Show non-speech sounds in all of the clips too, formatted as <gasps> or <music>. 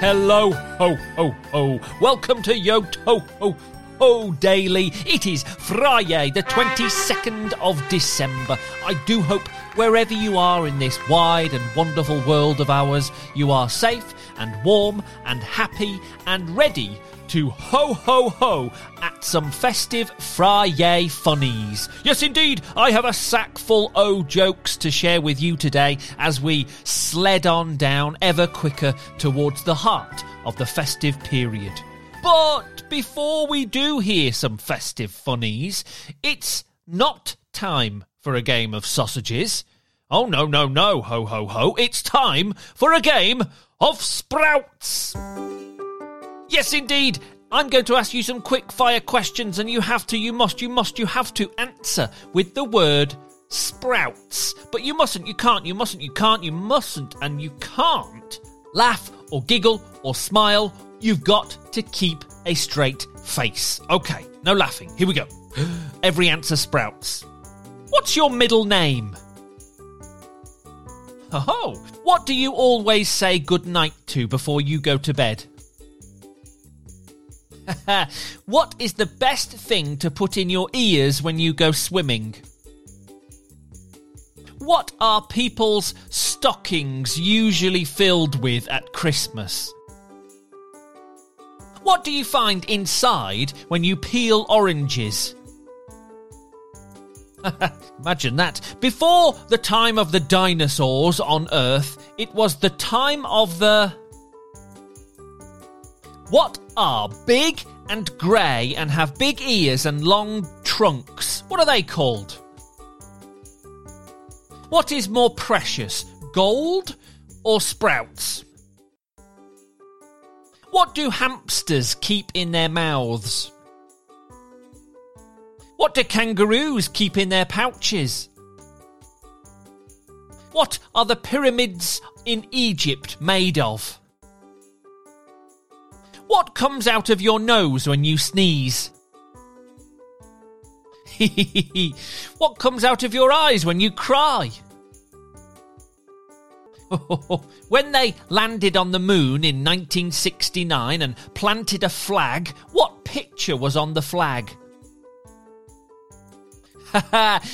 Hello, ho, ho, ho. Welcome to Yo Ho, ho, ho Daily. It is Friday, the 22nd of December. I do hope wherever you are in this wide and wonderful world of ours, you are safe and warm and happy and ready to ho ho ho at some festive Friday funnies. Yes, indeed, I have a sack full o jokes to share with you today as we sled on down ever quicker towards the heart of the festive period. But before we do hear some festive funnies, it's not time for a game of sausages. Oh, no, no, no, ho, ho, ho. It's time for a game of sprouts. Yes, indeed. I'm going to ask you some quick fire questions, and you have to, you must, you must, you have to answer with the word sprouts. But you mustn't, you can't, you mustn't, you can't, you mustn't, and you can't laugh or giggle or smile. You've got to keep a straight face. Okay, no laughing. Here we go. <gasps> Every answer sprouts. What's your middle name? Oh, what do you always say good night to before you go to bed? <laughs> what is the best thing to put in your ears when you go swimming? What are people's stockings usually filled with at Christmas? What do you find inside when you peel oranges? <laughs> Imagine that. Before the time of the dinosaurs on Earth, it was the time of the. What are big and grey and have big ears and long trunks? What are they called? What is more precious, gold or sprouts? What do hamsters keep in their mouths? What do kangaroos keep in their pouches? What are the pyramids in Egypt made of? What comes out of your nose when you sneeze? <laughs> what comes out of your eyes when you cry? <laughs> when they landed on the moon in 1969 and planted a flag, what picture was on the flag? <laughs>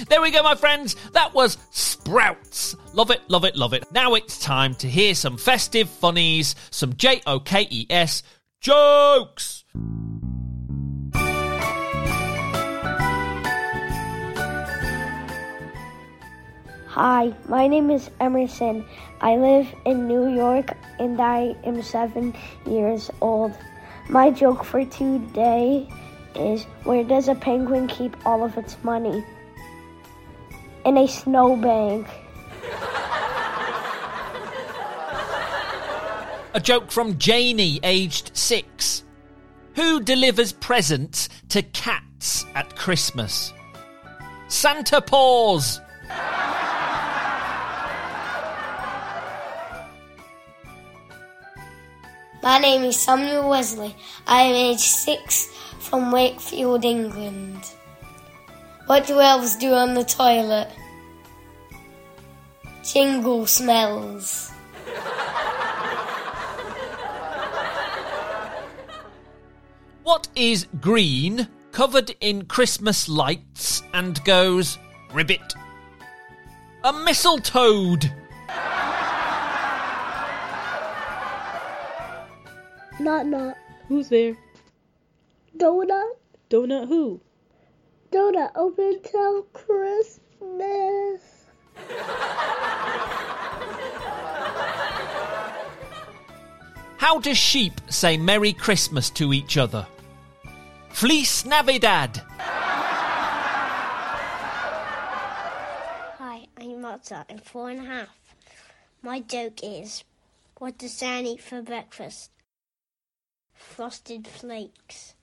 there we go, my friends. That was Sprouts. Love it, love it, love it. Now it's time to hear some festive funnies, some J O K E S jokes. Hi, my name is Emerson. I live in New York and I am seven years old. My joke for today is where does a penguin keep all of its money? In a snowbank. A joke from Janie, aged six. Who delivers presents to cats at Christmas? Santa Paws. My name is Samuel Wesley. I am age six from Wakefield, England. What do elves do on the toilet? Jingle smells. What is green, covered in Christmas lights, and goes ribbit? A mistletoe. Not not. Who's there? Donut. Donut who? Donut open till Christmas. How do sheep say Merry Christmas to each other? Fleece Navidad. Hi, I'm Mozart. I'm four and a half. My joke is what does Santa eat for breakfast? Frosted flakes.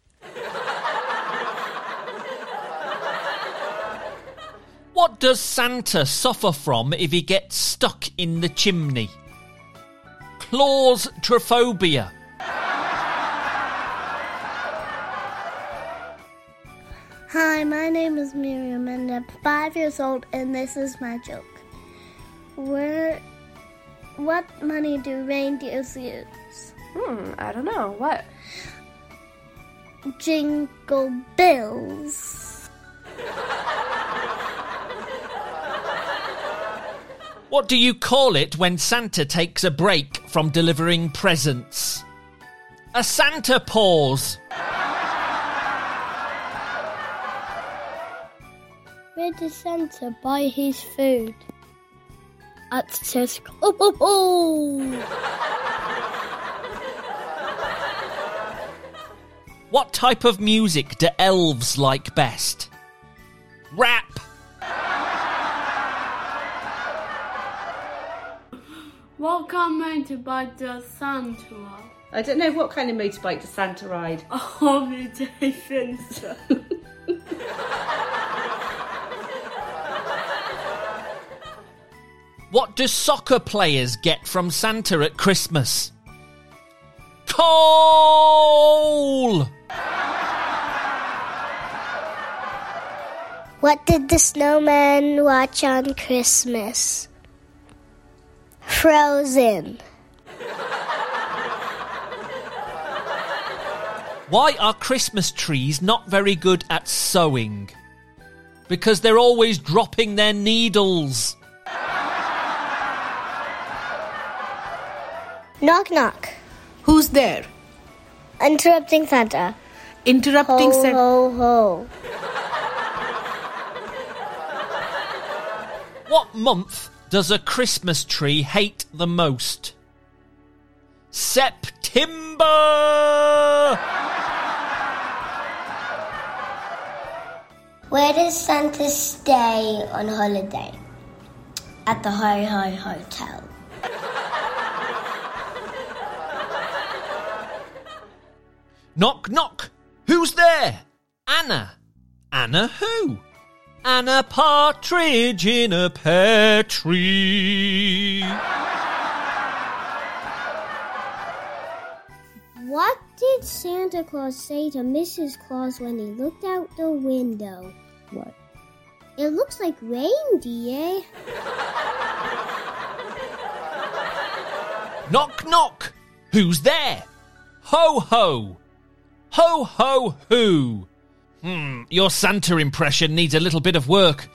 What does Santa suffer from if he gets stuck in the chimney? Claustrophobia. Hi, my name is Miriam and I'm five years old and this is my joke. Where what money do reindeers use? Hmm, I don't know. What? Jingle bells. What do you call it when Santa takes a break from delivering presents? A Santa pause. Where does Santa buy his food? At Tesco. <laughs> Oh, oh, oh. What type of music do elves like best? Rap. What kind of motorbike does Santa ride? I don't know what kind of motorbike does Santa ride. A holiday fencer. What do soccer players get from Santa at Christmas? Coal! What did the snowman watch on Christmas? Frozen. Why are Christmas trees not very good at sewing? Because they're always dropping their needles. Knock knock. Who's there? Interrupting Santa. Interrupting Ho Santa. ho ho. What month does a Christmas tree hate the most? September! Where does Santa stay on holiday? At the Ho Ho Hotel. Knock, knock. Who's there? Anna. Anna who? Anna Partridge in a pear tree. What did Santa Claus say to Mrs. Claus when he looked out the window? What? It looks like reindeer. Knock, knock. Who's there? Ho, ho. Ho, ho, who? Hmm, your Santa impression needs a little bit of work.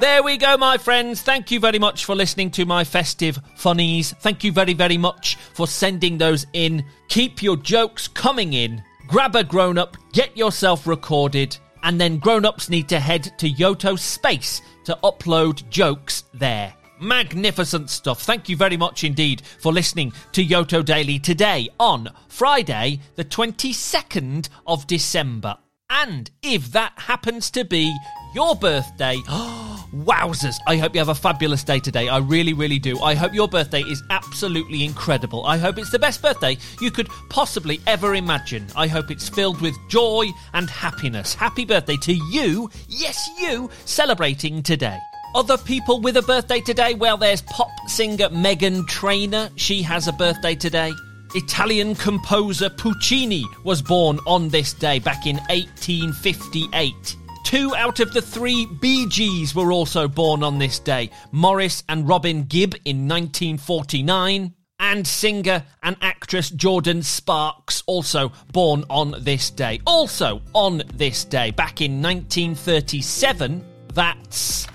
There we go, my friends. Thank you very much for listening to my festive funnies. Thank you very, very much for sending those in. Keep your jokes coming in. Grab a grown up, get yourself recorded, and then grown ups need to head to Yoto Space to upload jokes there. Magnificent stuff. Thank you very much indeed for listening to Yoto Daily today on Friday, the 22nd of December. And if that happens to be your birthday, <gasps> wowzers, I hope you have a fabulous day today. I really, really do. I hope your birthday is absolutely incredible. I hope it's the best birthday you could possibly ever imagine. I hope it's filled with joy and happiness. Happy birthday to you, yes, you, celebrating today. Other people with a birthday today? Well, there's pop singer Meghan Trainor. She has a birthday today. Italian composer Puccini was born on this day back in 1858. Two out of the three Bee Gees were also born on this day Maurice and Robin Gibb in 1949. And singer and actress Jordin Sparks, also born on this day. Also on this day, back in 1937, that's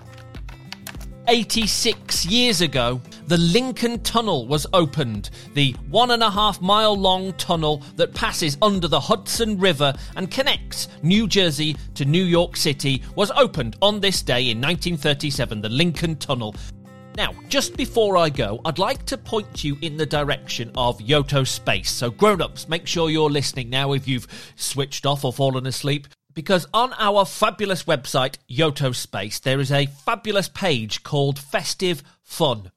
86 years ago, the Lincoln Tunnel was opened, the one and a half mile long tunnel that passes under the Hudson River and connects New Jersey to New York City, was opened on this day in 1937, the Lincoln Tunnel. Now, just before I go, I'd like to point you in the direction of Yoto Space. So, grown ups, make sure you're listening now if you've switched off or fallen asleep because on our fabulous website, Yoto Space, there is a fabulous page called Festive Fun.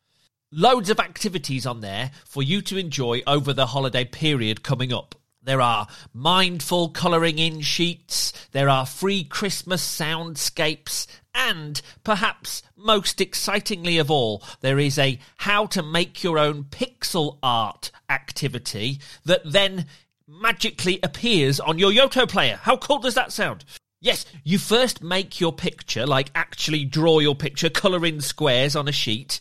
Loads of activities on there for you to enjoy over the holiday period coming up. There are mindful colouring in sheets, there are free Christmas soundscapes, and perhaps most excitingly of all, there is a how to make your own pixel art activity that then magically appears on your Yoto player. How cool does that sound? Yes, you first make your picture, like actually draw your picture, colour in squares on a sheet,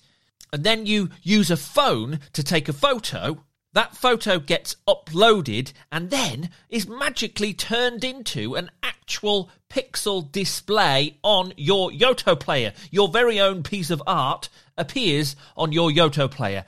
and then you use a phone to take a photo, that photo gets uploaded and then is magically turned into an actual pixel display on your Yoto player. Your very own piece of art appears on your Yoto player.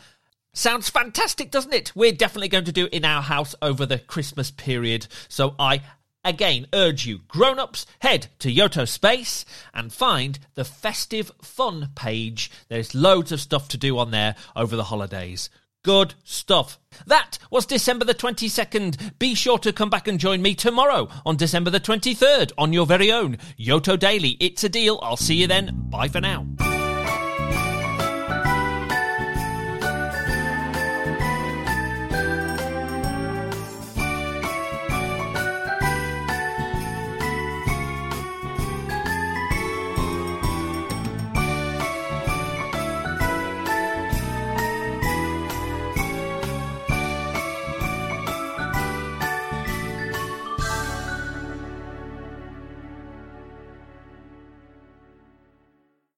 Sounds fantastic, doesn't it? We're definitely going to do it in our house over the Christmas period. So I again urge you, grown ups, head to Yoto Space and find the festive fun page. There's loads of stuff to do on there over the holidays. Good stuff. That was December the 22nd. Be sure to come back and join me tomorrow on December the 23rd on your very own Yoto Daily. It's a deal. I'll see you then. Bye for now.